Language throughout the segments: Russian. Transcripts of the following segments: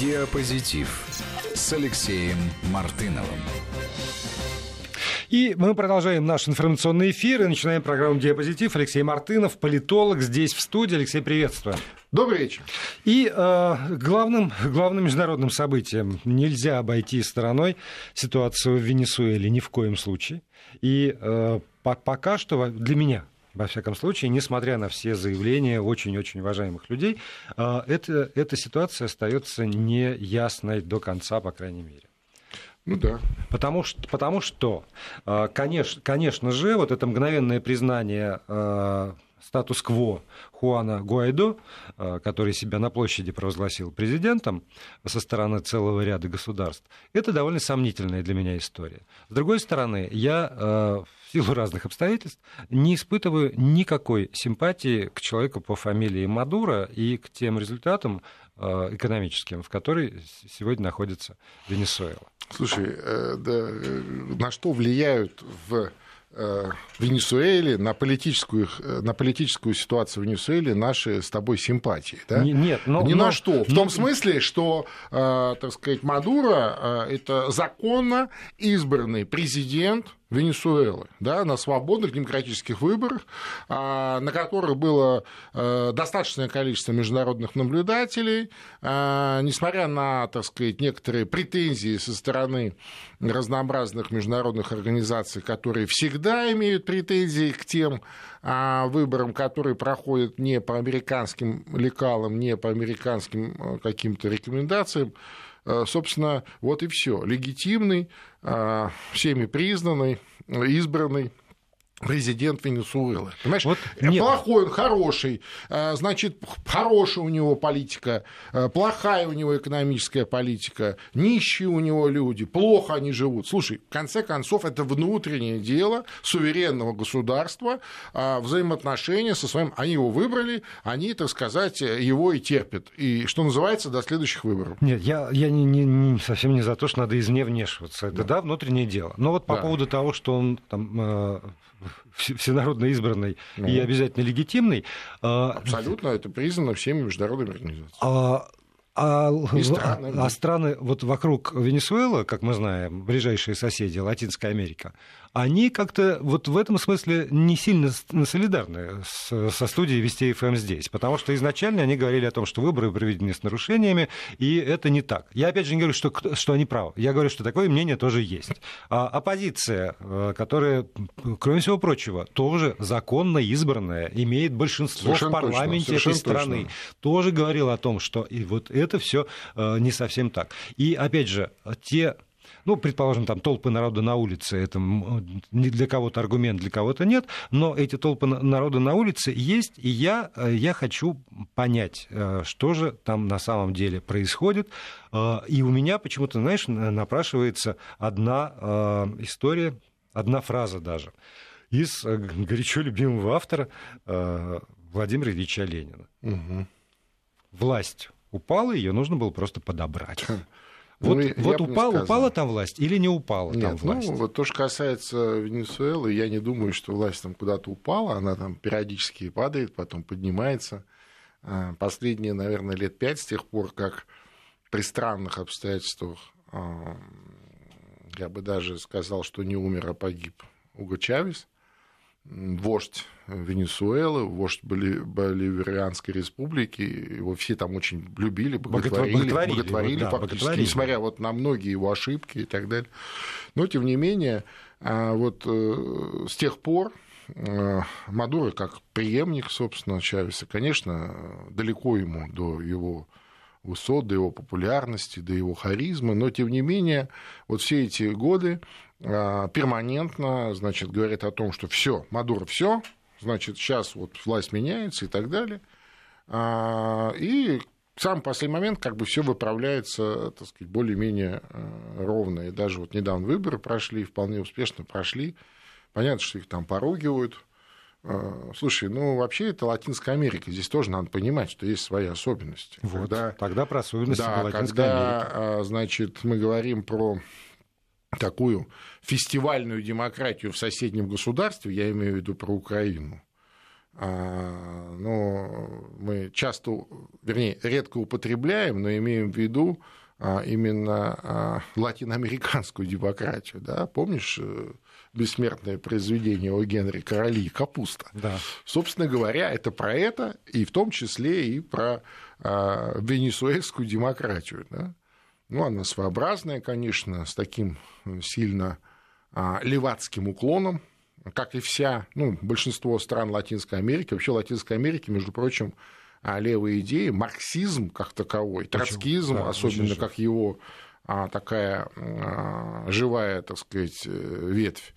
Диапозитив с Алексеем Мартыновым. И мы продолжаем наш информационный эфир и начинаем программу «Диапозитив». Алексей Мартынов, политолог, здесь в студии. Алексей, приветствую. Добрый вечер. И э, главным, главным международным событием нельзя обойти стороной ситуацию в Венесуэле ни в коем случае. И э, по пока что для меня во всяком случае, несмотря на все заявления очень-очень уважаемых людей, э, это, эта ситуация остается неясной до конца, по крайней мере. Ну да. Потому что, потому что э, конечно, конечно же, вот это мгновенное признание э, статус-кво Хуана Гуайдо, который себя на площади провозгласил президентом со стороны целого ряда государств, это довольно сомнительная для меня история. С другой стороны, я силу разных обстоятельств не испытываю никакой симпатии к человеку по фамилии Мадуро и к тем результатам э, экономическим, в которой сегодня находится Венесуэла. Слушай, э, да, э, на что влияют в Венесуэле, на политическую, на политическую ситуацию в Венесуэле наши с тобой симпатии. Да? Нет, но, Ни но, на что. В том смысле, что, так сказать, Мадуро – это законно избранный президент – Венесуэлы, да, на свободных демократических выборах, а, на которых было э, достаточное количество международных наблюдателей, а, несмотря на, так сказать, некоторые претензии со стороны разнообразных международных организаций, которые всегда имеют претензии к тем а, выборам, которые проходят не по американским лекалам, не по американским э, каким-то рекомендациям, собственно, вот и все. Легитимный, э, всеми признанный, избранный президент Венесуэлы. Понимаешь, вот нет. плохой он, хороший, э, значит, хорошая у него политика, э, плохая у него экономическая политика, нищие у него люди, плохо они живут. Слушай, в конце концов, это внутреннее дело суверенного государства, э, взаимоотношения со своим... Они его выбрали, они, так сказать, его и терпят. И, что называется, до следующих выборов. Нет, я, я не, не, не, совсем не за то, что надо извне вмешиваться. Это, да, да внутреннее дело. Но вот по да. поводу того, что он там всенародно избранный ну. и обязательно легитимный. А, Абсолютно, это признано всеми международными организациями. А, а, страны, а страны вот вокруг Венесуэлы, как мы знаем, ближайшие соседи, Латинская Америка, они как-то вот в этом смысле не сильно солидарны с, со студией Вести ФМ эм здесь, потому что изначально они говорили о том, что выборы проведены с нарушениями, и это не так. Я опять же не говорю, что, что они правы. Я говорю, что такое мнение тоже есть. А оппозиция, э, которая, кроме всего прочего, тоже законно избранная, имеет большинство Совершенно в парламенте этой страны, точно. тоже говорила о том, что и вот это все э, не совсем так. И опять же, те ну, предположим, там толпы народа на улице, это не для кого-то аргумент, для кого-то нет, но эти толпы народа на улице есть, и я, э, я хочу понять, э, что же там на самом деле происходит. Э, и у меня почему-то, знаешь, напрашивается одна история, одна фраза даже из горячо любимого автора Владимира Ильича Ленина. Угу. Власть упала, ее нужно было просто подобрать. Вот, ну, вот упал, упала там власть или не упала Нет, там власть? Ну, вот то, что касается Венесуэлы, я не думаю, что власть там куда-то упала, она там периодически падает, потом поднимается. А, последние, наверное, лет пять с тех пор, как при странных обстоятельствах, а, я бы даже сказал, что не умер, а погиб Уго Чавес, вождь Венесуэлы, вождь Боливарианской республики, его все там очень любили, боготворили, боготворили, боготворили да, фактически, боготворили. несмотря вот на многие его ошибки и так далее. Но, тем не менее, а, вот э, с тех пор э, Мадуро, как преемник, собственно, Чавеса, конечно, далеко ему до его высот, до его популярности, до его харизмы, но, тем не менее, вот все эти годы перманентно, значит, говорит о том, что все, Мадуро все, значит, сейчас вот власть меняется и так далее. А, и в самый последний момент как бы все выправляется, так сказать, более-менее а, ровно. И даже вот недавно выборы прошли, вполне успешно прошли. Понятно, что их там поругивают. Слушай, ну вообще это Латинская Америка. Здесь тоже надо понимать, что есть свои особенности. Вот, когда, тогда про особенности да, Латинской когда, Америки. Значит, мы говорим про такую фестивальную демократию в соседнем государстве, я имею в виду про Украину, а, ну, мы часто, вернее, редко употребляем, но имеем в виду а, именно а, латиноамериканскую демократию. Да? Помнишь э, бессмертное произведение о Генри «Короли и капуста»? Да. Собственно говоря, это про это, и в том числе и про венесуэльскую демократию. Да? Ну, она своеобразная, конечно, с таким сильно левацким уклоном, как и вся, ну, большинство стран Латинской Америки, вообще Латинской Америки, между прочим, а, левые идеи, марксизм как таковой, троцкизм, да, особенно как его а, такая а, живая, так сказать, э, ветвь,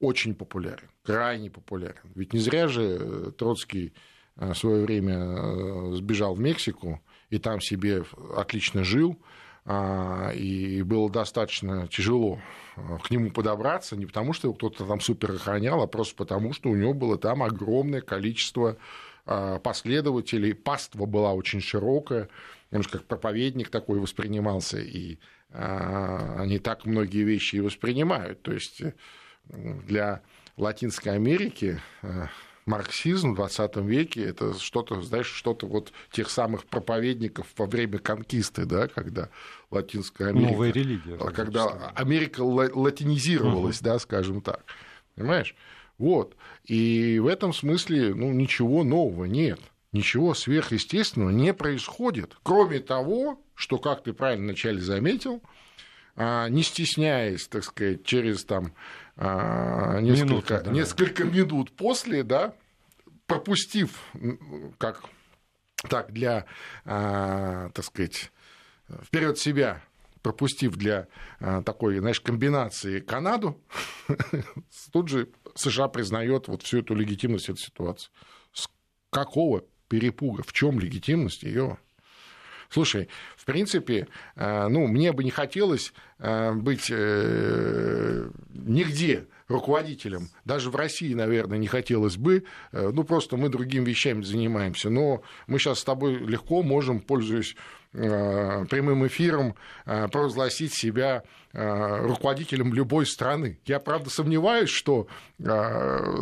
очень популярен, крайне популярен. Ведь не зря же э, Троцкий в свое время э, сбежал в Мексику и там себе отлично жил, а, и было достаточно тяжело а, к нему подобраться, не потому что его кто-то там супер охранял, а просто потому что у него было там огромное количество а, последователей, паства была очень широкая, он же как проповедник такой воспринимался, и они так многие вещи и воспринимают. То есть э, для Латинской Америки марксизм в 20 веке это что-то, знаешь, что-то вот тех самых проповедников во время конкисты, да, когда Латинская Америка... Новая религия. Когда Америка латинизировалась, угу. да, скажем так. Понимаешь? Вот. И в этом смысле ну, ничего нового нет. Ничего сверхъестественного не происходит. Кроме того, что, как ты правильно вначале заметил, а, не стесняясь, так сказать, через там а, несколько, Минуты, да. несколько минут после, да, пропустив, как так, для, а, так сказать, вперед себя, пропустив для а, такой, знаешь, комбинации Канаду, тут же США признает вот всю эту легитимность этой ситуации. С какого перепуга, в чем легитимность ее? Слушай, в принципе, э, ну, мне бы не хотелось э, быть э, нигде руководителем. Даже в России, наверное, не хотелось бы. Ну, просто мы другими вещами занимаемся. Но мы сейчас с тобой легко можем, пользуясь прямым эфиром, провозгласить себя Э, руководителем любой страны. Я, правда, сомневаюсь, что э,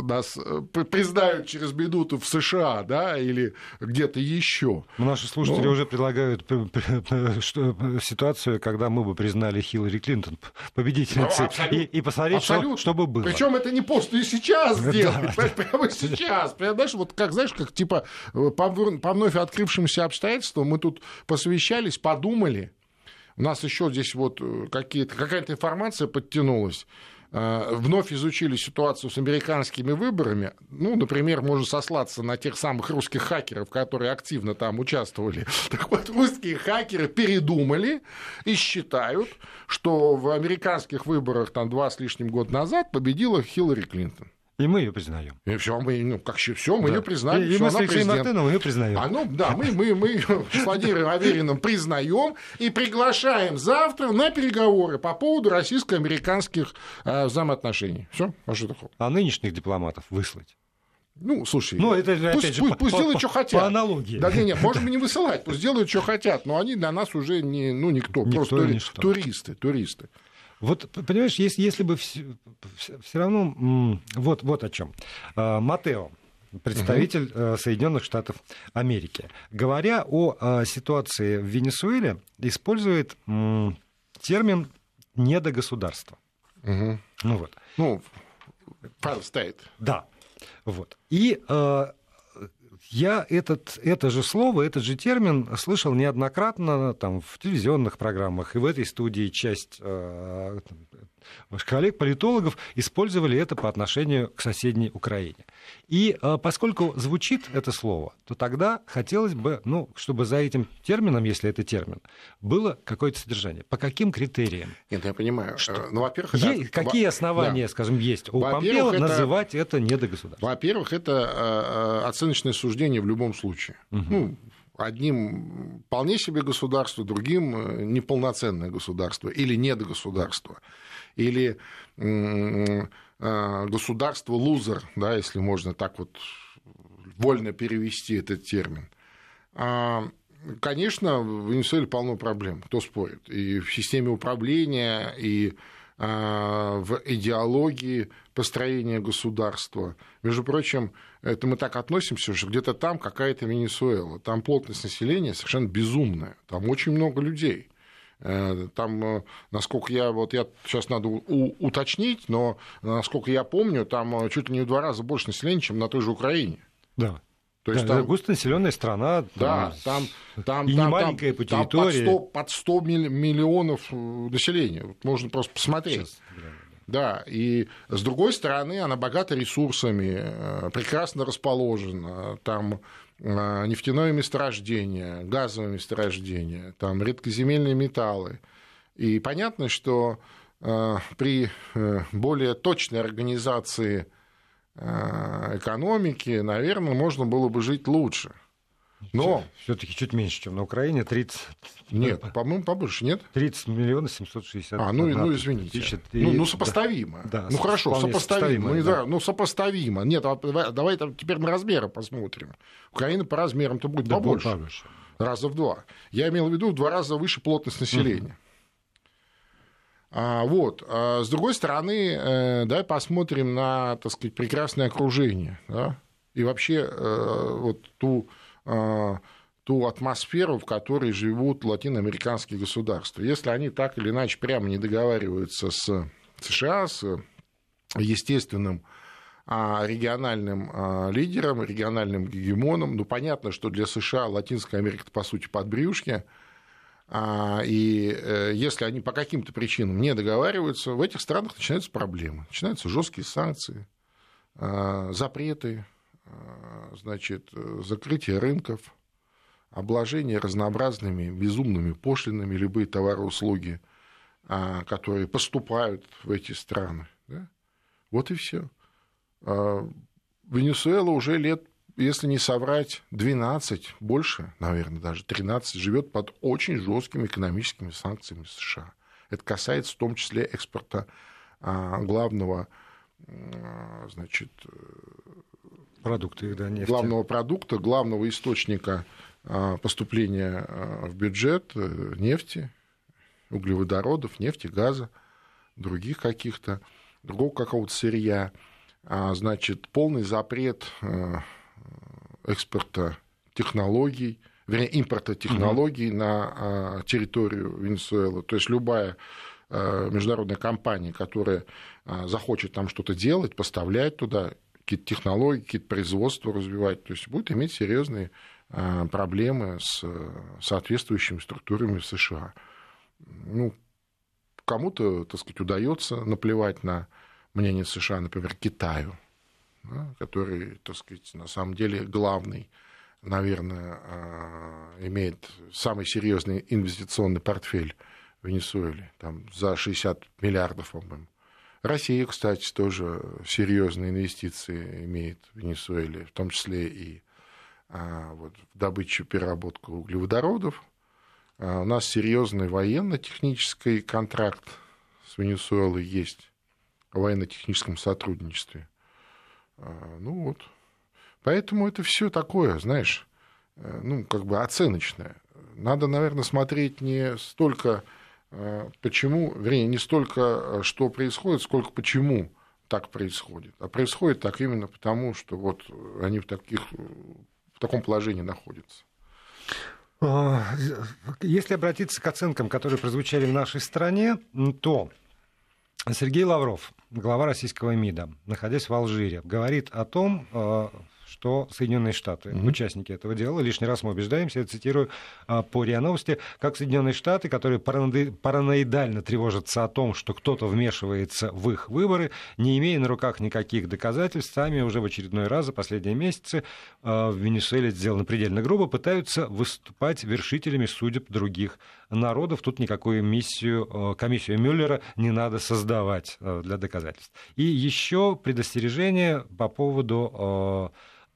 нас э, признают через минуту в США, да, или где-то еще. Наши слушатели Но... уже предлагают ситуацию, когда мы бы признали Хиллари Клинтон победительницей ну, и, и посмотреть, что, что бы было. Причем это не просто и сейчас сделать, да, прямо сейчас. Понимаешь, вот как, знаешь, как типа по, по вновь открывшимся обстоятельствам мы тут посвящались, подумали, у нас еще здесь вот э, какая-то информация подтянулась э, вновь изучили ситуацию с американскими выборами, ну, например, можно сослаться на тех самых русских хакеров, которые активно там участвовали. Так вот, русские хакеры передумали и считают, что в американских выборах там два с лишним года назад победила Хиллари Клинтон. И мы ее признаем. И все, мы, ну, как все, мы да. ее признаем. И, и мы с Алексеем Мартыновым ее признаем. А, ну, да, мы, мы, мы с Владимиром Авериным признаем и приглашаем завтра на переговоры по поводу российско-американских э, взаимоотношений. Все, а что такое? А нынешних дипломатов выслать. Ну, слушай, ну, это пусть, же, пусть, по, пусть по, делают, по, что хотят. По аналогии. Да, не, не, можем не высылать, пусть делают, что хотят, но они для нас уже не, ну, никто, никто просто ничто. туристы, туристы. Вот, понимаешь, если, если бы все, все равно... Вот, вот о чем. А, Матео, представитель угу. Соединенных Штатов Америки, говоря о а, ситуации в Венесуэле, использует термин недогосударство. Угу. Ну вот. Ну, failed state. Да. Вот. И я этот, это же слово, этот же термин слышал неоднократно там, в телевизионных программах, и в этой студии часть э, коллег-политологов использовали это по отношению к соседней Украине. И э, поскольку звучит это слово, то тогда хотелось бы, ну, чтобы за этим термином, если это термин, было какое-то содержание. По каким критериям? Нет, я понимаю. Что? Ну, во-первых. Е- какие основания, да. скажем, есть у Помпео это... называть это недогосударством? Во-первых, это э, оценочное суждение в любом случае. Угу. Ну, одним вполне себе государство, другим э, неполноценное государство или недогосударство или а, государство-лузер, да, если можно так вот вольно перевести этот термин. А, конечно, в Венесуэле полно проблем, кто спорит. И в системе управления, и в идеологии построения государства. Между прочим, это мы так относимся, что где-то там какая-то Венесуэла. Там плотность населения совершенно безумная. Там очень много людей. Э, там, э, насколько я, вот я сейчас надо у, уточнить, но насколько я помню, там э, чуть ли не в два раза больше населения, чем на той же Украине. Да. То есть да, там... густонаселенная страна. Да, там, там, и там, не маленькая там, по территории. Там под 100, под 100 миллионов населения. Можно просто посмотреть. Сейчас, да, и с другой стороны, она богата ресурсами, прекрасно расположена. Там а, нефтяное месторождение, газовое месторождение, там редкоземельные металлы. И понятно, что при э, более точной организации экономики, наверное, можно было бы жить лучше. Но... Все-таки чуть меньше, чем на Украине, 30... Нет, по-моему, побольше, нет? 30 миллионов 760 А, ну, ну извините. Тысяча, ну, ну, сопоставимо. Да, ну, хорошо, сопоставимо. Ну, да. ну, сопоставимо. Нет, а давай, давай теперь на размеры посмотрим. Украина по размерам-то будет да, побольше. побольше. Раза в два. Я имел в виду в два раза выше плотность населения. А, вот. А, с другой стороны, э, давай посмотрим на, так сказать, прекрасное окружение. Да? И вообще э, вот ту а, ту атмосферу, в которой живут латиноамериканские государства. Если они так или иначе прямо не договариваются с США, с естественным а, региональным а, лидером, региональным гегемоном, ну, понятно, что для США Латинская Америка, по сути, под брюшки, и э, если они по каким-то причинам не договариваются, в этих странах начинаются проблемы. Начинаются жесткие санкции, запреты, Э, значит, закрытие рынков, обложение разнообразными безумными пошлинами любые товары и услуги, а, которые поступают в эти страны. Вот и все. А, Венесуэла уже лет, если не соврать, 12, больше, наверное, даже 13, живет под очень жесткими экономическими санкциями США. Это касается в том числе экспорта а, главного значит, Продукты, да, нефти. главного продукта, главного источника а, поступления а, в бюджет э, нефти, углеводородов, нефти, газа, других каких-то, другого какого-то сырья. Значит, полный запрет экспорта технологий, вернее, импорта технологий угу. на территорию Венесуэлы. То есть любая международная компания, которая захочет там что-то делать, поставлять туда, какие-то технологии, какие-то производства развивать, то есть будет иметь серьезные а, проблемы с соответствующими структурами в США. Ну, кому-то, так сказать, удается наплевать на мнение США, например, Китаю, да, который, так сказать, на самом деле главный, наверное, а, имеет самый серьезный инвестиционный портфель в Венесуэле, там за 60 миллиардов, по-моему. Россия, кстати, тоже серьезные инвестиции имеет в Венесуэле, в том числе и а, вот, в добычу и переработку углеводородов. А, у нас серьезный военно-технический контракт с Венесуэлой есть о военно-техническом сотрудничестве. А, ну вот. Поэтому это все такое, знаешь, э, ну, как бы оценочное. Надо, наверное, смотреть не столько Э, почему, вернее, не столько, э, что происходит, сколько почему так происходит. А происходит так именно потому, что вот они в, таких, в таком положении находятся. А, если обратиться к оценкам, которые прозвучали в нашей стране, то Сергей Лавров, глава российского МИДа, находясь в Алжире, говорит о том, э, что Соединенные Штаты mm-hmm. участники этого дела. Лишний раз мы убеждаемся, я цитирую а, по РИА Новости, как Соединенные Штаты, которые параноидально тревожатся о том, что кто-то вмешивается в их выборы, не имея на руках никаких доказательств, сами уже в очередной раз за последние месяцы а, в Венесуэле сделано предельно грубо, пытаются выступать вершителями судеб других народов. Тут никакую миссию, а, комиссию Мюллера не надо создавать для доказательств. И еще предостережение по поводу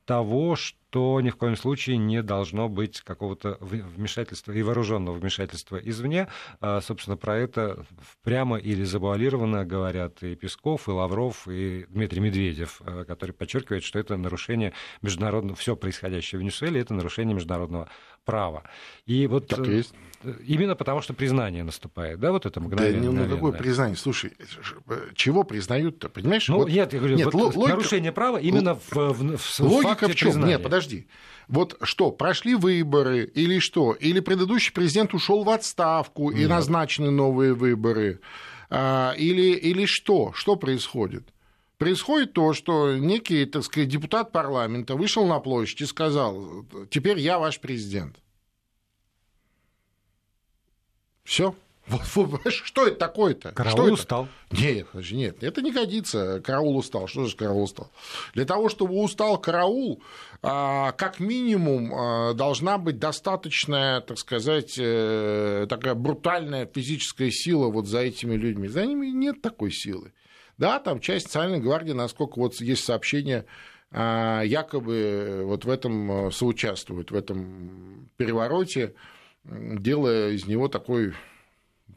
того, то ни в коем случае не должно быть какого-то вмешательства и вооруженного вмешательства извне. А, собственно, про это прямо или завуалированно говорят и Песков, и Лавров, и Дмитрий Медведев, а, который подчеркивает, что это нарушение международного, все происходящее в Венесуэле, это нарушение международного права. И вот так и есть. Э, именно потому, что признание наступает, да, вот это мгновение. Да, ну, какое признание? Слушай, чего признают-то, понимаешь? Ну, вот, нет, я говорю, нет, вот логика, нарушение права именно в, в, в Логика факте в чем? Признания. Нет, подожди. Вот что, прошли выборы или что? Или предыдущий президент ушел в отставку нет. и назначены новые выборы? А, или, или что? Что происходит? Происходит то, что некий, так сказать, депутат парламента вышел на площадь и сказал, теперь я ваш президент. Все. Что это такое-то? Караул что устал. Это? Нет, нет, это не годится. Караул устал. Что же караул устал? Для того, чтобы устал караул, а, как минимум а, должна быть достаточная, так сказать, э, такая брутальная физическая сила вот за этими людьми. За ними нет такой силы. Да, там часть социальной гвардии, насколько вот есть сообщения, а, якобы вот в этом э, соучаствует, в этом перевороте, делая из него такой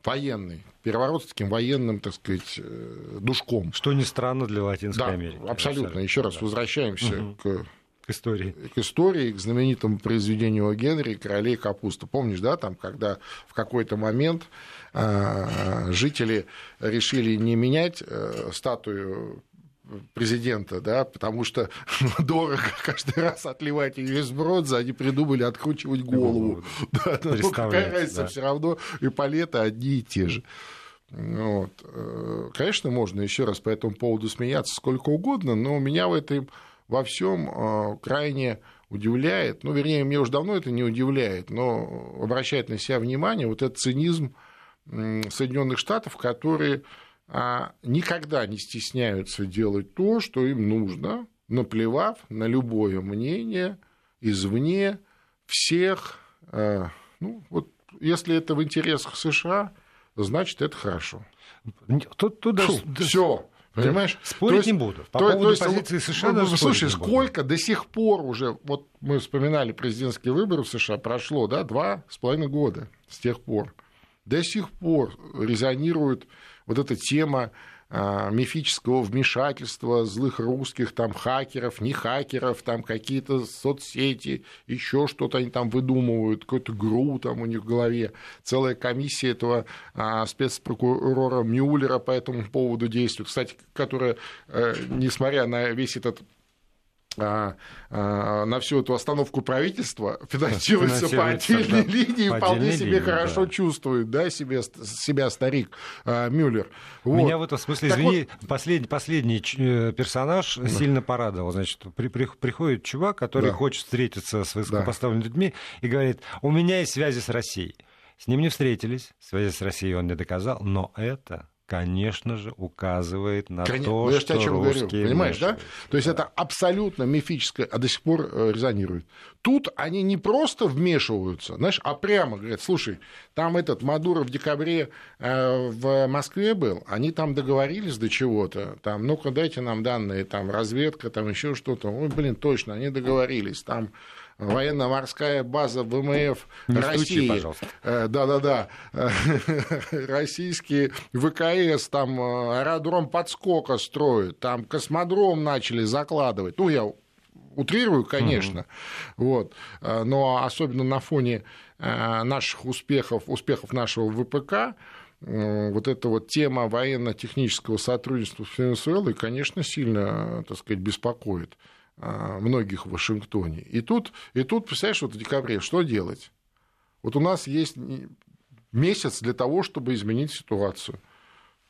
военный, переворот с таким военным, так сказать, э, душком. Что не странно для Латинской да, Америки. Абсолютно. абсолютно. Еще раз да. возвращаемся угу. к к истории. К истории, к знаменитому произведению о Генри «Королей капуста». Помнишь, да, там, когда в какой-то момент э, жители решили не менять э, статую президента, да, потому что дорого каждый раз отливать ее из бронзы, они придумали откручивать голову. Да, ну, какая разница, да. все равно и палеты одни и те же. Вот. Э, конечно, можно еще раз по этому поводу смеяться сколько угодно, но меня в этом во всем э, крайне удивляет, ну, вернее, мне уже давно это не удивляет, но обращает на себя внимание вот этот цинизм Соединенных Штатов, которые никогда не стесняются делать то, что им нужно, наплевав на любое мнение извне всех. А, ну, вот если это в интересах США, значит, это хорошо. Тут, тут Фу, все. Понимаешь? Спорить есть, не буду. По то, поводу то есть, позиции США ну, Слушай, сколько до сих пор уже, вот мы вспоминали президентские выборы в США, прошло, да, два с половиной года с тех пор. До сих пор резонирует вот эта тема а, мифического вмешательства злых русских, там, хакеров, не хакеров, там, какие-то соцсети, еще что-то они там выдумывают, какой-то ГРУ там у них в голове. Целая комиссия этого а, спецпрокурора Мюллера по этому поводу действует, кстати, которая, э, несмотря на весь этот а, а, на всю эту остановку правительства финансируется, по отдельной да, линии, по вполне себе линии, хорошо да. чувствует да, себе, себя старик а, Мюллер. Вот. Меня в этом смысле, так извини, вот... последний, последний э, персонаж да. сильно порадовал. Значит, при, при, приходит чувак, который да. хочет встретиться с высокопоставленными да. людьми и говорит, у меня есть связи с Россией. С ним не встретились, связи с Россией он не доказал, но это конечно же, указывает на Конечно, то, я что о чем говорю, понимаешь, да? То есть да. это абсолютно мифическое, а до сих пор э, резонирует. Тут они не просто вмешиваются, знаешь, а прямо говорят, слушай, там этот Мадуро в декабре э, в Москве был, они там договорились до чего-то, там, ну-ка дайте нам данные, там, разведка, там еще что-то, ой, блин, точно, они договорились, там военно-морская база ВМФ Не России. Э, да-да-да. Российские ВКС, там э, аэродром подскока строят, там космодром начали закладывать. Ну, я утрирую, конечно, угу. вот, э, но особенно на фоне наших успехов, успехов нашего ВПК, вот эта вот тема военно-технического сотрудничества с Венесуэлой, конечно, сильно, так сказать, беспокоит. А, многих в Вашингтоне. И тут, и тут, представляешь, вот в декабре что делать? Вот у нас есть месяц для того, чтобы изменить ситуацию.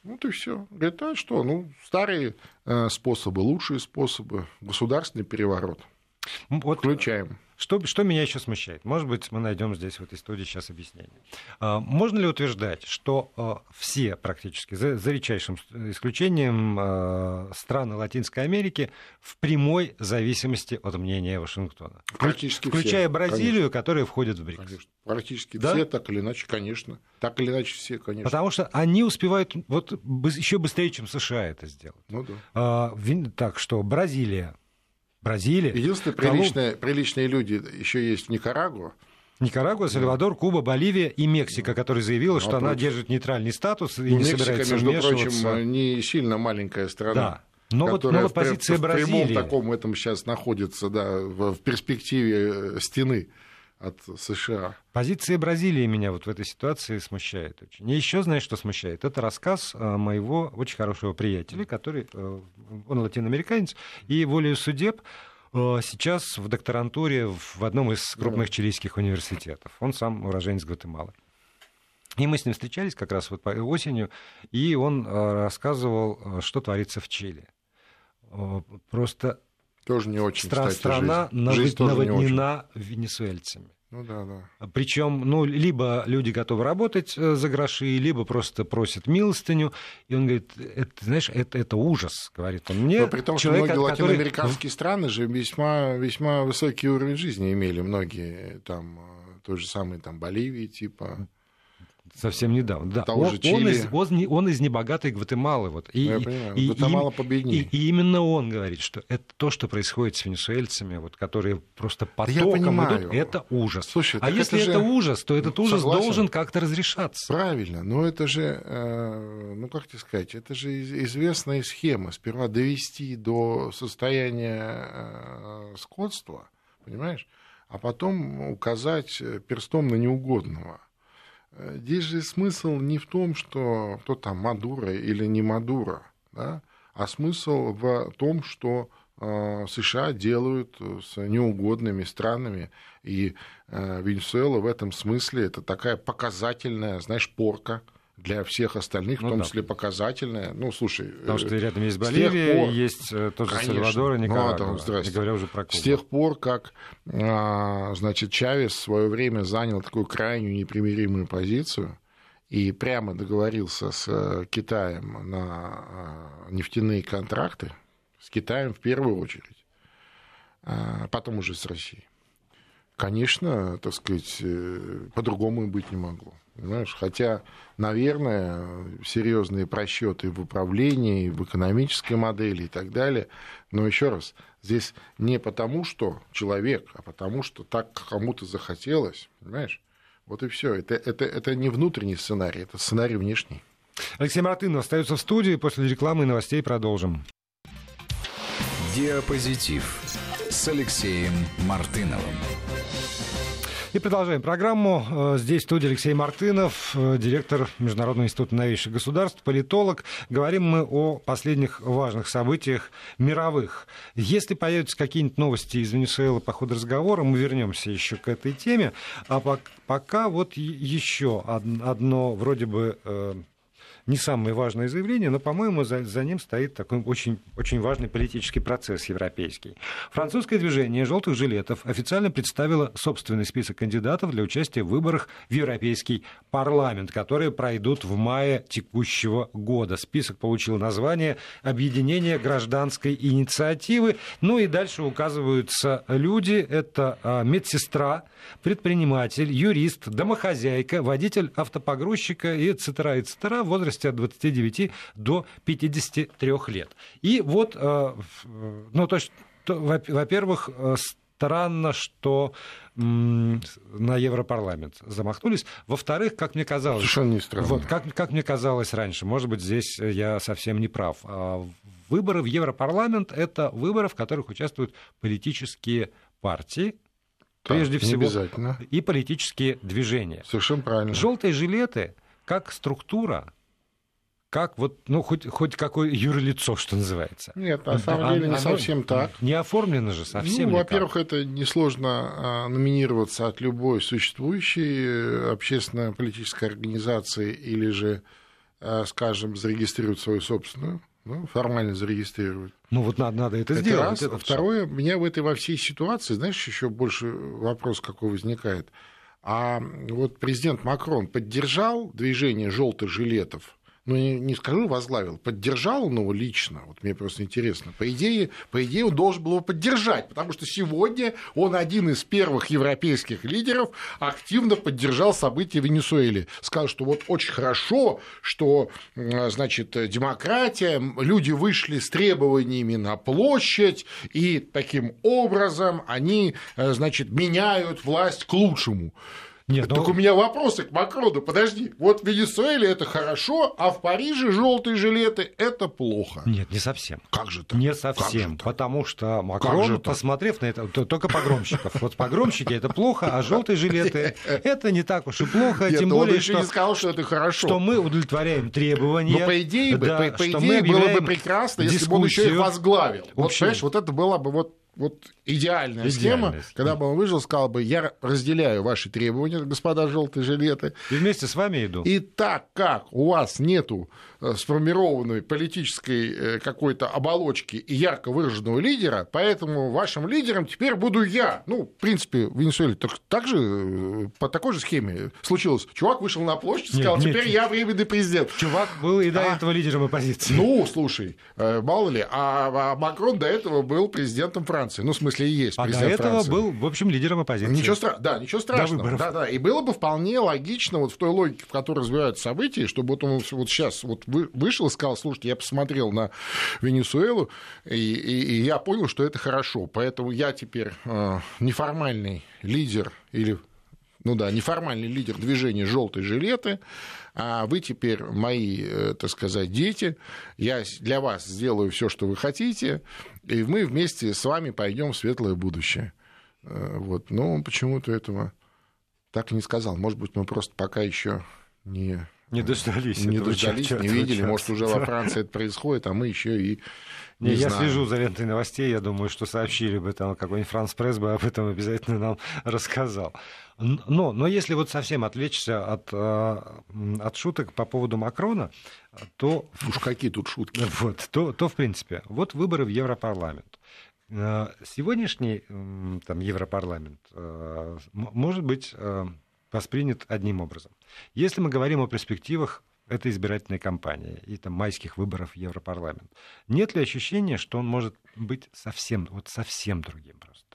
Вот и все. Говорит, а что? Ну, старые э, способы, лучшие способы, государственный переворот. Вот Включаем. Что, что меня еще смущает? Может быть, мы найдем здесь в этой студии сейчас объяснение. А, можно ли утверждать, что а, все практически, за, за редчайшим исключением а, страны Латинской Америки, в прямой зависимости от мнения Вашингтона? Практически Включая все, Бразилию, конечно. которая входит в БРИКС. Конечно. Практически да? все, так или иначе, конечно. Так или иначе все, конечно. Потому что они успевают вот, еще быстрее, чем США это сделать. Ну да. А, так что Бразилия Бразилия. Единственное, приличные, приличные люди еще есть в Никарагуа. Никарагуа, Сальвадор, Куба, Боливия и Мексика, которая заявила, что она держит нейтральный статус и ну, не Мексика, собирается между прочим, не сильно маленькая страна. Да. Но вот, но вот позиция в, Бразилии... В прямом таком этом сейчас находится, да, в перспективе э, стены от США. Позиция Бразилии меня вот в этой ситуации смущает очень. И еще, знаешь, что смущает? Это рассказ э, моего очень хорошего приятеля, который, э, он латиноамериканец, и волею судеб сейчас в докторантуре в одном из крупных чилийских университетов. Он сам уроженец Гватемалы. И мы с ним встречались как раз вот осенью, и он рассказывал, что творится в Чили. Просто тоже не очень, Стра- кстати, Страна жизнь. наводнена венесуэльцами. Ну да, да. Причем, ну, либо люди готовы работать э, за гроши, либо просто просят милостыню. И он говорит, это, знаешь, это, это ужас, говорит он мне. Но при том, человек, что многие который... латиноамериканские страны же весьма, весьма высокий уровень жизни имели, многие там, э, той же самой там Боливии, типа совсем недавно. Да. Он, он, из, он, он из небогатой Гватемалы. Вот. И, ну, Я понимаю. И, Гватемала и, победнее. И, и именно он говорит, что это то, что происходит с венесуэльцами, вот, которые просто потоком да идут, это ужас. Слушай, а если это, же... ужас, то этот ужас Согласен. должен как-то разрешаться. Правильно, но это же, э, ну как тебе сказать, это же известная схема. Сперва довести до состояния э, скотства, понимаешь, а потом указать перстом на неугодного. Э, здесь же смысл не в том, что кто там Мадура или не Мадура, да, а смысл в том, что э, США делают с неугодными странами, и э, Венесуэла в этом смысле это такая показательная, знаешь, порка, для всех остальных, ну, в том да. числе показательная. Ну, слушай... Потому что рядом есть Боливия, пор... есть тоже конечно, Сальвадор и ну, Никарагуа. Ну, не говоря уже про Кубу. С тех пор, как а, значит, Чавес в свое время занял такую крайнюю непримиримую позицию, и прямо договорился с э, Китаем на а, нефтяные контракты, с Китаем в первую очередь, а потом уже с Россией. Конечно, так сказать, э, по-другому и быть не могло. Понимаешь? Хотя, наверное, серьезные просчеты в управлении, в экономической модели и так далее. Но еще раз, здесь не потому, что человек, а потому, что так кому-то захотелось. Понимаешь? Вот и все. Это, это, это не внутренний сценарий, это сценарий внешний. Алексей Мартынов остается в студии. После рекламы и новостей продолжим. Диапозитив с Алексеем Мартыновым. И продолжаем программу. Э, здесь студия Алексей Мартынов, э, директор Международного института новейших государств, политолог. Говорим мы о последних важных событиях мировых. Если появятся какие-нибудь новости из Венесуэлы по ходу разговора, мы вернемся еще к этой теме. А пока вот еще одно вроде бы э, не самое важное заявление, но, по-моему, за, за ним стоит такой очень, очень важный политический процесс европейский. Французское движение желтых жилетов официально представило собственный список кандидатов для участия в выборах в Европейский парламент, которые пройдут в мае текущего года. Список получил название «Объединение гражданской инициативы». Ну и дальше указываются люди. Это а, медсестра, предприниматель, юрист, домохозяйка, водитель автопогрузчика и цитера, и цитера в возрасте от 29 до 53 лет. И вот, э, ну, то есть, во-первых, э, странно, что на Европарламент замахнулись. Во-вторых, как мне казалось... Совершенно не странно. Вот, как, как мне казалось раньше, может быть, здесь я совсем не прав. А выборы в Европарламент — это выборы, в которых участвуют политические партии, да, прежде всего, и политические движения. Совершенно правильно. Желтые жилеты как структура как вот, ну, хоть, хоть какое юрлицо, что называется. Нет, на самом а, деле не совсем так. Не оформлено же совсем Ну, во-первых, это несложно а, номинироваться от любой существующей э, общественно-политической организации или же, э, скажем, зарегистрировать свою собственную. Ну, формально зарегистрировать. Ну вот надо, надо это, это сделать. Раз. Это Второе, у меня в этой во всей ситуации, знаешь, еще больше вопрос какой возникает. А вот президент Макрон поддержал движение желтых жилетов ну, не, не скажу возглавил, поддержал он его лично, вот мне просто интересно. По идее, по идее, он должен был его поддержать, потому что сегодня он один из первых европейских лидеров активно поддержал события в Венесуэле. Сказал, что вот очень хорошо, что, значит, демократия, люди вышли с требованиями на площадь, и таким образом они, значит, меняют власть к лучшему. Нет, Только но... у меня вопросы к Макрону. Подожди, вот в Венесуэле это хорошо, а в Париже желтые жилеты это плохо. Нет, не совсем. Как же так? Не совсем, так? потому что Макрон, посмотрев на это, только погромщиков. Вот погромщики это плохо, а желтые жилеты это не так уж и плохо. Нет, тем ну более, что, не сказал, что это хорошо. Что мы удовлетворяем требования. Но по идее, да, по, по идее было бы прекрасно, если бы он еще их возглавил. Вот, понимаешь, вот это было бы вот вот идеальная, идеальная схема, когда бы он выжил, сказал бы, я разделяю ваши требования, господа желтые жилеты. И вместе с вами иду. И так как у вас нету э, сформированной политической э, какой-то оболочки и ярко выраженного лидера, поэтому вашим лидером теперь буду я. Ну, в принципе, в Венесуэле так, так же, э, по такой же схеме случилось. Чувак вышел на площадь и сказал, нет, теперь нет. я временный президент. Чувак был и до а, этого лидером оппозиции. Ну, слушай, мало ли, а, а Макрон до этого был президентом Франции. Франции. Ну, в смысле, и есть а до этого Франции. был, в общем, лидером оппозиции. Ничего, стра... да, ничего страшного. Да, да. И было бы вполне логично вот в той логике, в которой развиваются события, чтобы вот он вот сейчас вот вышел и сказал, слушайте, я посмотрел на Венесуэлу, и, и, и я понял, что это хорошо. Поэтому я теперь э, неформальный лидер или ну да, неформальный лидер движения «Желтые жилеты», а вы теперь мои, э, так сказать, дети, я для вас сделаю все, что вы хотите, и мы вместе с вами пойдем в светлое будущее. Э, вот. Но он почему-то этого так и не сказал. Может быть, мы просто пока еще не не дождались. Не дождались, не видели. Может, уже во Франции это происходит, а мы еще и не, не я знаю. слежу за лентой новостей, я думаю, что сообщили бы там какой-нибудь Франс Пресс бы об этом обязательно нам рассказал. Но, но если вот совсем отвлечься от, э, от шуток по поводу Макрона, то... Уж какие тут шутки. Вот, то, то, в принципе, вот выборы в Европарламент. Э, сегодняшний там, Европарламент э, может быть воспринят одним образом. Если мы говорим о перспективах этой избирательной кампании и там майских выборов в Европарламент, нет ли ощущения, что он может быть совсем, вот совсем другим просто?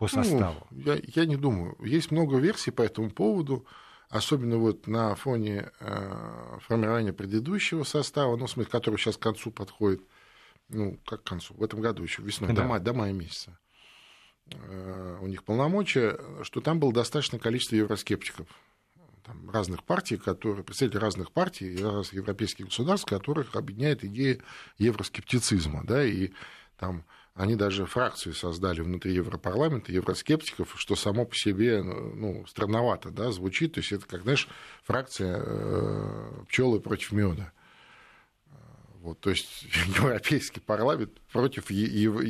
по ну, составу? Ну, я, я не думаю. Есть много версий по этому поводу, особенно вот на фоне э, формирования предыдущего состава, ну, в смысле, который сейчас к концу подходит, ну, как к концу, в этом году еще весной, да. до, мая, до мая месяца. Э, у них полномочия, что там было достаточное количество евроскептиков там, разных партий, которые, представители разных партий разных европейских государств, которых объединяет идея евроскептицизма, да, и там они даже фракцию создали внутри Европарламента, евроскептиков, что само по себе ну, странновато да, звучит. То есть это, как, знаешь, фракция э, пчелы против меда. Вот, то есть Европейский парламент против е- ну,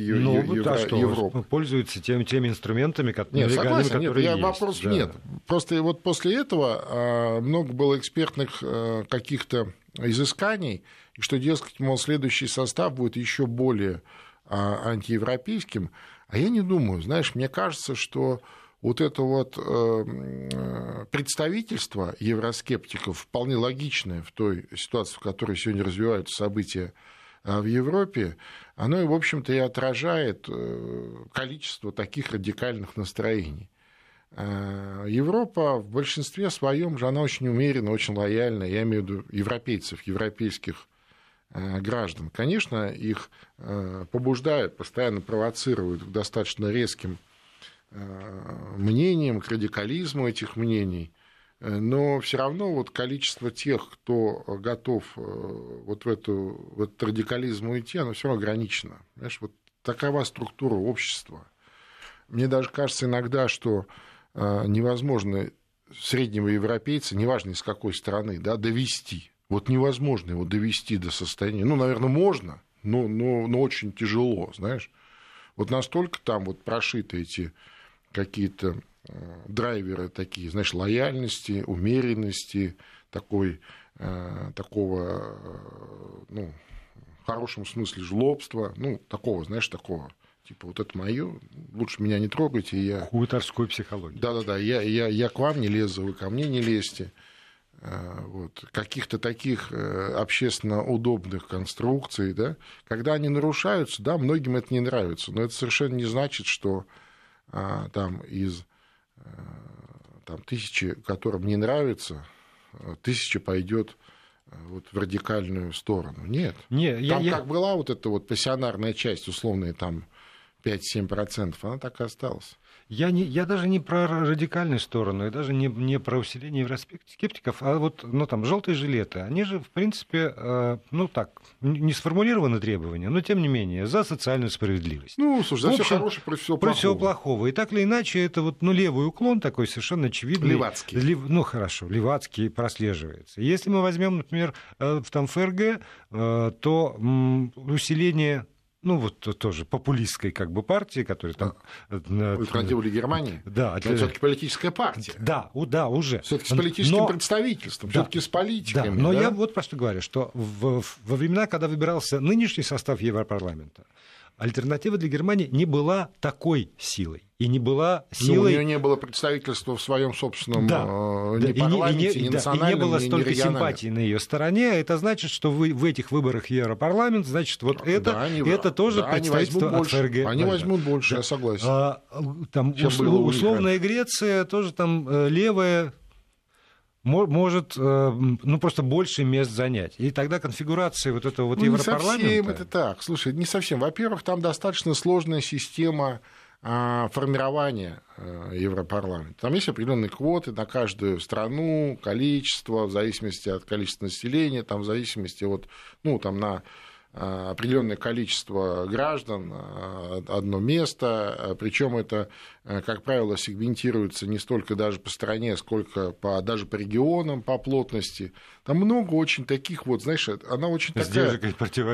Евро- да, что, Европы. Пользуется теми, теми инструментами, которые, нет, согласен, которые нет, есть. Вопросов да. нет. Просто вот после этого а, много было экспертных а, каких-то изысканий, что, дескать, мол, следующий состав будет еще более а, антиевропейским. А я не думаю, знаешь, мне кажется, что вот это вот э, представительство евроскептиков вполне логичное в той ситуации, в которой сегодня развиваются события а, в Европе, оно, в общем-то, и отражает э, количество таких радикальных настроений. А, Европа в большинстве своем же, она очень умеренно, очень лояльна, я имею в виду европейцев, европейских Э, граждан. Конечно, их э, побуждают, постоянно провоцируют к достаточно резким мнениям, к радикализму этих мнений, но все равно вот количество тех, кто готов вот в, эту, в этот радикализм уйти, оно все равно ограничено. Знаешь, вот такова структура общества. Мне даже кажется иногда, что невозможно среднего европейца, неважно из какой страны, да, довести вот невозможно его довести до состояния. Ну, наверное, можно, но, но, но очень тяжело, знаешь. Вот настолько там вот прошиты эти какие-то э, драйверы такие, знаешь, лояльности, умеренности, такой, э, такого, э, ну, в хорошем смысле жлобства, ну, такого, знаешь, такого, типа, вот это мое, лучше меня не трогайте, я... Хуторскую психологию. Да-да-да, я, я, я к вам не лезу, вы ко мне не лезьте. Вот. каких-то таких общественно удобных конструкций, да, когда они нарушаются, да, многим это не нравится, но это совершенно не значит, что там из а, там, тысячи, которым не нравится, тысяча пойдет вот в радикальную сторону. Нет. Не, там я, как я... была вот эта вот пассионарная часть, условная там 5-7%, она так и осталась. Я, не, я даже не про радикальную сторону, и даже не, не про усиление евроскептиков, а вот ну, там, желтые жилеты, они же, в принципе, э, ну так, не сформулированы требования, но тем не менее, за социальную справедливость. Ну, слушай, за все хорошее, против всего плохого. всего плохого. И так или иначе, это вот, ну, левый уклон такой совершенно очевидный. Левацкий. Лев, ну, хорошо, левацкий прослеживается. Если мы возьмем, например, э, там ФРГ, э, то м, усиление ну вот тоже популистской как бы партии, которая там... Альтернатива для Германии? Да. Это все таки политическая партия. Да, да, уже. все таки с политическим но... представительством, да, все таки с политиками. Да, но да? я вот просто говорю, что в, во времена, когда выбирался нынешний состав Европарламента, альтернатива для Германии не была такой силой. И не была силой... Ну, у нее не было представительства в своем собственном да, э, ни да, парламенте, и не, ни национальном, и не было ни, столько ни симпатий на ее стороне. Это значит, что вы в этих выборах Европарламент, значит, вот это, да, они, это тоже да, представительство они от ФРГ. Они возьмут больше, да. я согласен. А, там услов, условная Греция, тоже там э, левая, может э, ну, просто больше мест занять. И тогда конфигурация вот этого вот ну, Европарламента... Не совсем это так. Слушай, не совсем. Во-первых, там достаточно сложная система а, формирования э, Европарламента. Там есть определенные квоты на каждую страну, количество, в зависимости от количества населения, там, в зависимости от, ну, там, на определенное количество граждан, э, одно место, э, причем это, как правило, сегментируется не столько даже по стране, сколько по, даже по регионам, по плотности. Там много очень таких вот, знаешь, она очень такая...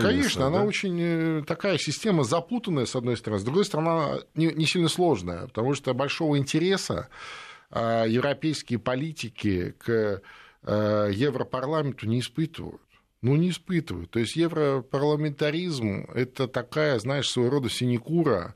Конечно, да? она очень такая система запутанная, с одной стороны, с другой стороны, она не, не сильно сложная, потому что большого интереса европейские политики к Европарламенту не испытывают. Ну, не испытывают. То есть европарламентаризм – это такая, знаешь, своего рода синекура,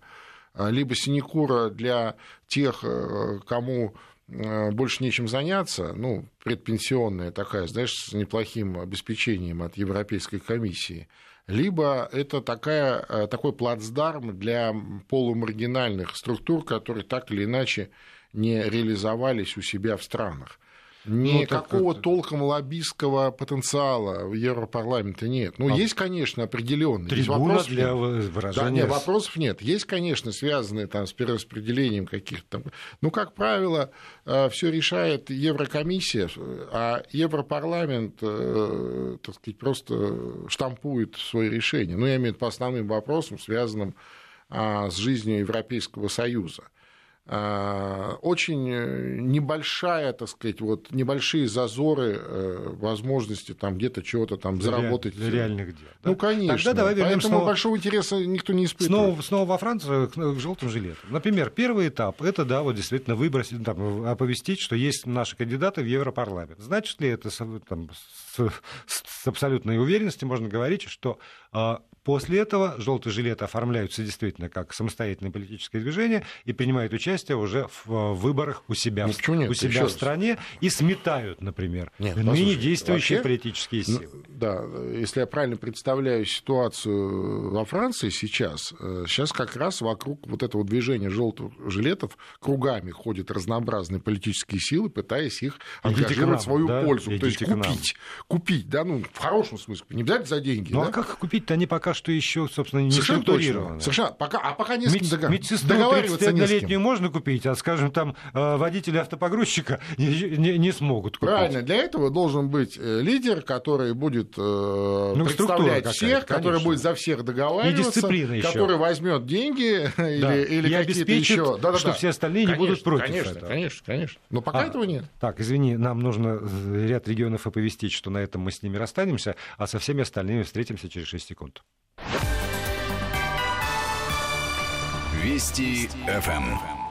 а, либо синекура для тех, э, кому э, больше нечем заняться, ну, предпенсионная такая, знаешь, с неплохим обеспечением от Европейской комиссии, либо это такая, э, такой плацдарм для полумаргинальных структур, которые так или иначе не реализовались у себя в странах. Никакого ну, толком лоббистского потенциала в Европарламенте нет. Ну, а есть, конечно, определенные. Трибуна для выражения... Да, нет, вопросов нет. Есть, конечно, связанные там, с перераспределением каких-то там... Ну, как правило, э, все решает Еврокомиссия, а Европарламент, э, так сказать, просто штампует свои решения. Ну, я имею в виду по основным вопросам, связанным а, с жизнью Европейского Союза. А, очень э, небольшая, так сказать, вот небольшие зазоры э, возможности там где-то чего-то там заработать. Для реальных дел. Да? Ну, конечно. Тогда давай Поэтому снова... большого интереса никто не испытывает. Снова, снова во Францию к, к желтым жилетам. Например, первый этап – это, да, вот действительно выбросить, там, оповестить, что есть наши кандидаты в Европарламент. Значит ли это там, с, с абсолютной уверенностью можно говорить, что а, После этого желтые жилеты оформляются действительно как самостоятельное политическое движение и принимают участие уже в э, выборах у себя, нет, у нет, себя в стране и сметают, например, нет, ныне действующие вообще, политические ну, силы. Ну, да, если я правильно представляю ситуацию во Франции сейчас, э, сейчас как раз вокруг вот этого движения желтых жилетов кругами ходят разнообразные политические силы, пытаясь их ангажировать в свою да? пользу. Идите То есть купить, купить, да, ну, в хорошем смысле, не взять за деньги. Ну, да? а как купить-то они пока что еще, собственно, не Совершенно структурировано. Совершенно. Пока, а пока не с кем договариваться. Медсестру договариваться не с кем. можно купить, а, скажем, там э, водители автопогрузчика не, не, не смогут купить. Правильно. Для этого должен быть э, лидер, который будет э, ну, представлять всех, который будет за всех договариваться, который возьмет деньги да. или, или какие-то еще. Да, да, что да. все остальные конечно, не будут против конечно, этого. Конечно, конечно. Но пока а, этого нет. Так, извини, нам нужно ряд регионов оповестить, что на этом мы с ними расстанемся, а со всеми остальными встретимся через 6 секунд. Вести ФМ.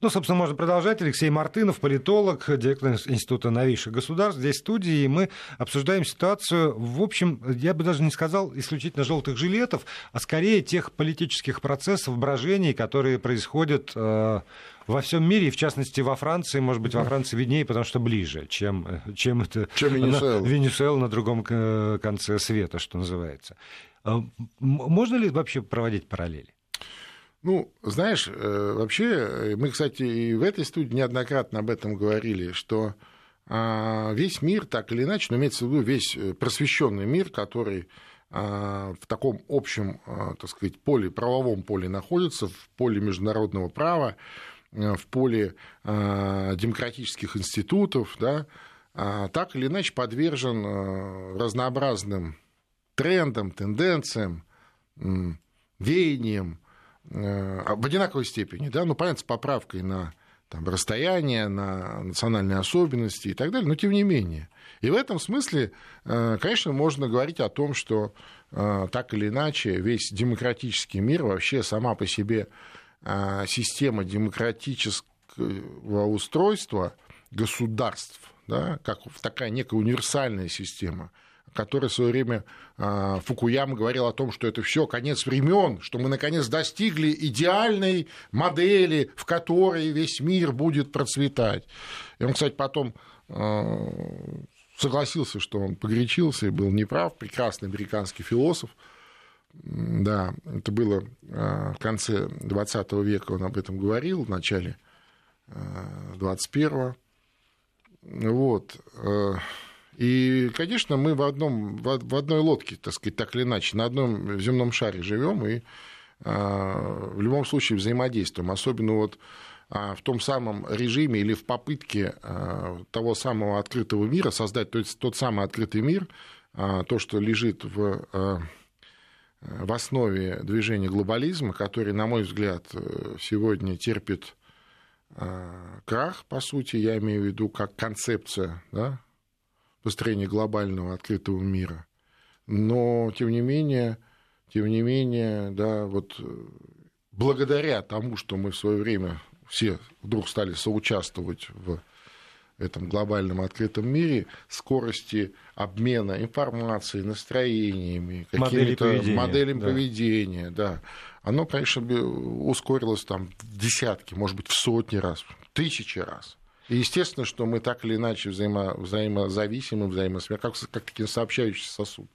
Ну, собственно, можно продолжать. Алексей Мартынов, политолог, директор Института новейших государств. Здесь в студии, и мы обсуждаем ситуацию, в общем, я бы даже не сказал исключительно желтых жилетов, а скорее тех политических процессов, брожений, которые происходят э, во всем мире, и в частности во Франции, может быть, во Франции виднее, потому что ближе, чем, чем это чем Венесуэла. На, Венесуэла на другом конце света, что называется. А, можно ли вообще проводить параллели? Ну, знаешь, э, вообще, э, мы, кстати, и в этой студии неоднократно об этом говорили, что а, весь мир, так или иначе, но имеется в виду весь э, просвещенный мир, который а, в таком общем, так сказать, поле, правовом поле находится, в поле международного права, в поле демократических институтов, да, так или иначе подвержен разнообразным трендам, тенденциям, веяниям э, в одинаковой степени, да, ну, понятно, с поправкой на там, расстояние, на национальные особенности и так далее, но тем не менее. И в этом смысле, э, конечно, можно говорить о том, что э, так или иначе весь демократический мир, вообще сама по себе система демократического устройства государств, да, как такая некая универсальная система – который в свое время а, Фукуяма говорил о том, что это все конец времен, что мы наконец достигли идеальной модели, в которой весь мир будет процветать. И он, кстати, потом а, согласился, что он погречился и был неправ, прекрасный американский философ. Да, это было а, в конце 20 века, он об этом говорил, в начале 21 Вот. И, конечно, мы в, одном, в одной лодке, так сказать, так или иначе, на одном земном шаре живем и а, в любом случае взаимодействуем. Особенно вот а, в том самом режиме или в попытке а, того самого открытого мира создать то есть тот самый открытый мир, то, что лежит в, в основе движения глобализма, который, на мой взгляд, сегодня терпит крах, по сути, я имею в виду как концепция, да, построения глобального открытого мира. Но, тем не менее, тем не менее, да, вот э, благодаря тому, что мы в свое время все вдруг стали соучаствовать в этом глобальном открытом мире, скорости обмена информацией, настроениями, какими-то поведения, моделями да. поведения, да, оно, конечно, ускорилось там в десятки, может быть, в сотни раз, в тысячи раз. И естественно, что мы так или иначе взаимо, взаимозависимы, взаимосвязаны, как, как такие сообщающие сосуд.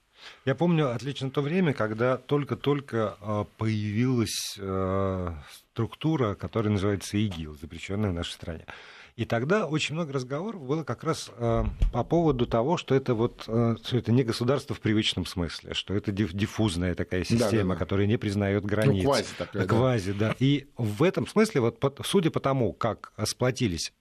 Я помню отлично то время, когда только-только а, появилась а, структура, которая называется ИГИЛ, запрещенная в нашей стране. И тогда очень много разговоров было как раз э, по поводу того, что это вот э, что это не государство в привычном смысле, что это диффузная такая система, да, да, да. которая не признает границ. Ну, квази такая. Квази, да. да. И в этом смысле, вот, судя по тому, как сплотились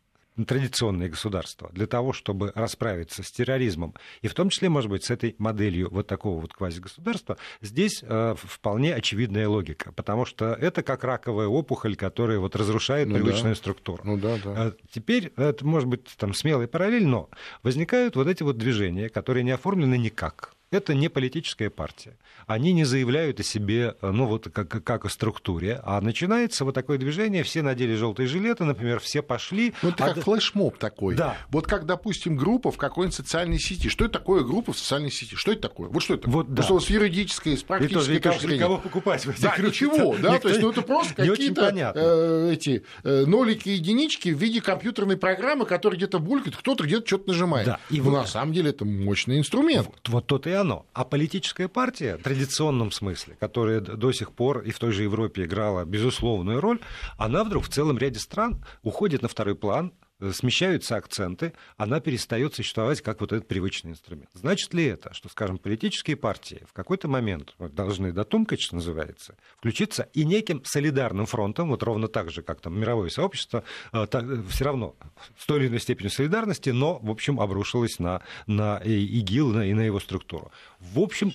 традиционные государства для того, чтобы расправиться с терроризмом, и в том числе, может быть, с этой моделью вот такого вот квазигосударства, здесь э, вполне очевидная логика, потому что это как раковая опухоль, которая вот разрушает ну привычную да. структуру. Ну да, да. А теперь, это может быть там смелый параллель, но возникают вот эти вот движения, которые не оформлены никак это не политическая партия. Они не заявляют о себе, ну, вот как, как о структуре, а начинается вот такое движение, все надели желтые жилеты, например, все пошли. Ну, это а... как флешмоб такой. Да. Вот как, допустим, группа в какой-нибудь социальной сети. Что это такое группа в социальной сети? Что это такое? Вот что это? Вот, да. Что с юридической, с практической точки зрения. кого покупать в этих Да, ничего, да, то есть ну, это просто какие-то э, эти э, нолики и единички в виде компьютерной программы, которая где-то булькает, кто-то где-то что-то нажимает. Да. И Но вот... на самом деле это мощный инструмент. Вот, вот то-то и оно. А политическая партия, в традиционном смысле, которая до сих пор и в той же Европе играла безусловную роль, она вдруг в целом ряде стран уходит на второй план, смещаются акценты, она перестает существовать как вот этот привычный инструмент. Значит ли это, что, скажем, политические партии в какой-то момент должны дотумкать, что называется, включиться и неким солидарным фронтом, вот ровно так же, как там мировое сообщество, э, все равно с той или иной степенью солидарности, но, в общем, обрушилось на, на ИГИЛ и на его структуру. В общем,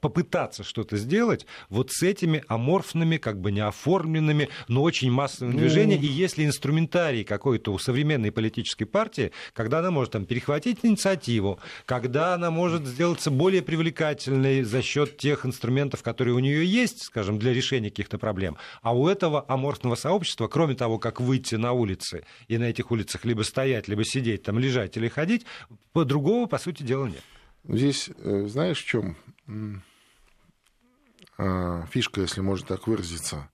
попытаться что-то сделать вот с этими аморфными, как бы неоформленными, но очень массовыми движениями, ну... и если инструментарий какой-то у современной политической партии, когда она может там, перехватить инициативу, когда она может сделаться более привлекательной за счет тех инструментов, которые у нее есть, скажем, для решения каких-то проблем. А у этого аморфного сообщества, кроме того, как выйти на улицы и на этих улицах либо стоять, либо сидеть, там лежать или ходить, по-другому, по сути дела, нет. Здесь, э, знаешь, в чем а, фишка, если можно так выразиться?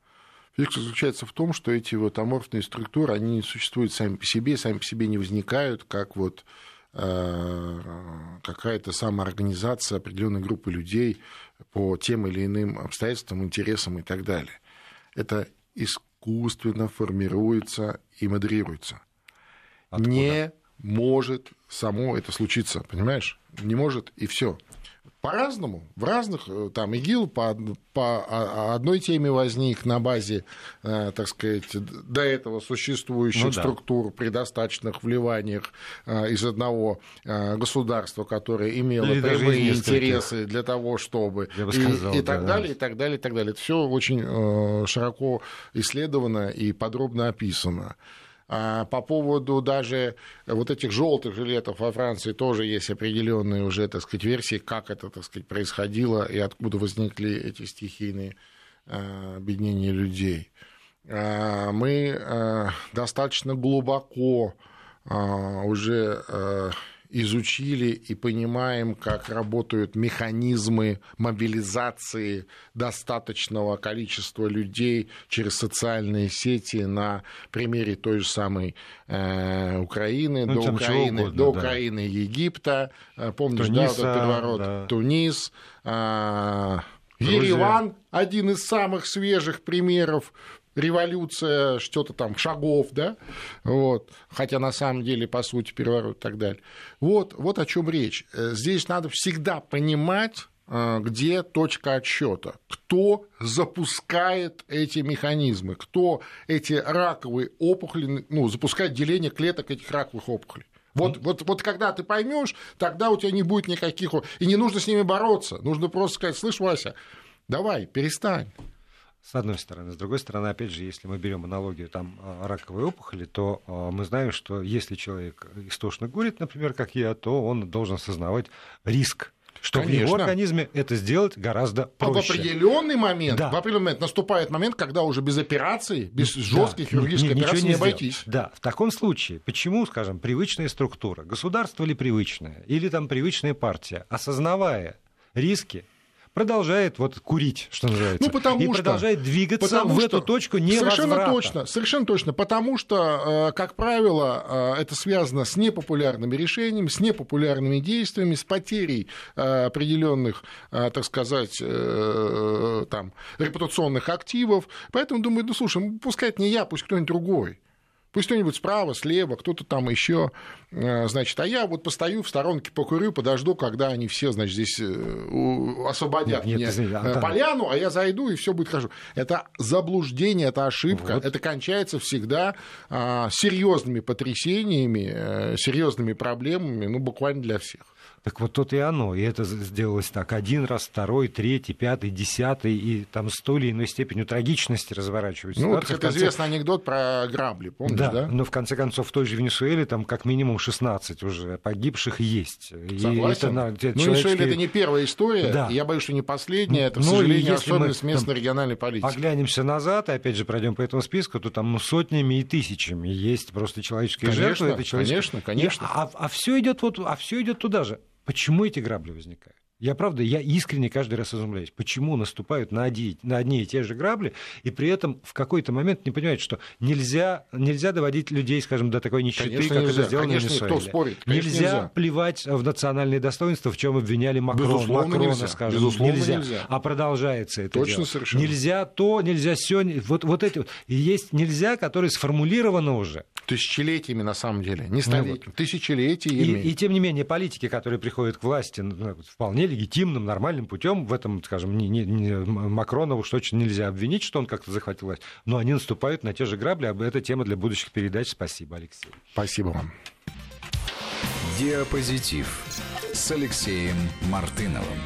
Фишка заключается в том, что эти вот аморфные структуры, они не существуют сами по себе, сами по себе не возникают, как вот э, какая-то самоорганизация определенной группы людей по тем или иным обстоятельствам, интересам и так далее. Это искусственно формируется и модерируется. Откуда? Не может само это случиться, понимаешь? Не может и все по-разному, в разных, э, там, ИГИЛ по, по одной теме возник на базе, э, так сказать, до этого существующих ну, да. структур при достаточных вливаниях э, из одного государства, которое имело Или прямые интересы для того, чтобы... Сказал, и, и так да, далее, да. и так далее, и так далее. Это все очень широко исследовано и подробно описано. А по поводу даже вот этих желтых жилетов во Франции тоже есть определенные уже, так сказать, версии, как это, так сказать, происходило и откуда возникли эти стихийные а, объединения людей. А, мы достаточно глубоко уже изучили и понимаем, как работают механизмы мобилизации достаточного количества людей через социальные сети на примере той же самой э, Украины, ну, до, Украины угодно, до да. Украины, Египта, э, помнишь, Туниса, да, вот переворот, да. Тунис, э, Ереван, один из самых свежих примеров революция, что-то там, шагов, да, вот, хотя на самом деле, по сути, переворот и так далее. Вот, вот о чем речь. Э, здесь надо всегда понимать, э, где точка отсчета, кто запускает эти механизмы, кто эти раковые опухоли, ну, запускает деление клеток этих раковых опухолей. Вот, вот, вот когда ты поймешь, тогда у тебя не будет никаких... И не нужно с ними бороться. Нужно просто сказать, слышь, Вася, давай, перестань с одной стороны. С другой стороны, опять же, если мы берем аналогию там, а, раковой опухоли, то а, мы знаем, что если человек истошно курит, например, как я, то он должен осознавать риск что Конечно. в его организме это сделать гораздо проще. А в определенный момент, да. в определенный момент наступает момент, когда уже без операции, без жестких да. хирургической Н- операции не, не обойтись. Да, в таком случае, почему, скажем, привычная структура, государство или привычное, или там привычная партия, осознавая риски, продолжает вот курить, что называется. Ну, потому и что, продолжает двигаться потому в что, эту точку невозврата. Совершенно точно, совершенно точно. Потому что, э, как правило, э, это связано с непопулярными решениями, с непопулярными действиями, с потерей э, определенных, так сказать, там, репутационных активов. Поэтому думаю, ну слушай, пускай это не я, пусть кто-нибудь другой. Пусть кто-нибудь справа, слева, кто-то там еще, значит, а я вот постою в сторонке, покурю, подожду, когда они все, значит, здесь э, освободят нет, мне нет, извини, э, поляну, а я зайду, и все будет хорошо. Это заблуждение, это ошибка, вот. это кончается всегда а, серьезными потрясениями, серьезными проблемами, ну, буквально для всех. Так вот тут и оно. И это сделалось так. Один раз, второй, третий, пятый, десятый. И там с той или иной степенью трагичности разворачиваются. Ну, вот как конце... известный анекдот про грабли, помнишь, да, да? но в конце концов в той же Венесуэле там как минимум 16 уже погибших есть. Согласен. И это, на, это ну, человеческие... Венесуэля это не первая история. Да. Я боюсь, что не последняя. Это, к ну, сожалению, особенность мы, местной региональной политики. Оглянемся назад, и опять же пройдем по этому списку, то там ну, сотнями и тысячами есть просто человеческие конечно, жертвы. Это человеческие... Конечно, конечно. И, а, а все идет вот, а все идет туда же. Почему эти грабли возникают? Я правда, я искренне каждый раз изумляюсь, почему наступают на одни, на одни и те же грабли, и при этом в какой-то момент не понимают, что нельзя, нельзя доводить людей, скажем, до такой нищеты, конечно, как нельзя. это сделано конечно, Венесуэле. Спорит. Конечно, нельзя, нельзя плевать в национальные достоинства, в чем обвиняли Макрон, Безусловно, Макрона, нельзя. скажем. Безусловно, нельзя. нельзя. А продолжается это Точно, дело. совершенно. Нельзя то, нельзя все. Вот, вот эти вот. И есть нельзя, которые сформулированы уже. Тысячелетиями, на самом деле. Не столетиями, ну, вот. тысячелетиями. И, и тем не менее, политики, которые приходят к власти, ну, вполне легитимно легитимным, нормальным путем. В этом, скажем, не, не, не, Макрона уж точно нельзя обвинить, что он как-то захватил власть. Но они наступают на те же грабли. Об это тема для будущих передач. Спасибо, Алексей. Спасибо вам. Диапозитив с Алексеем Мартыновым.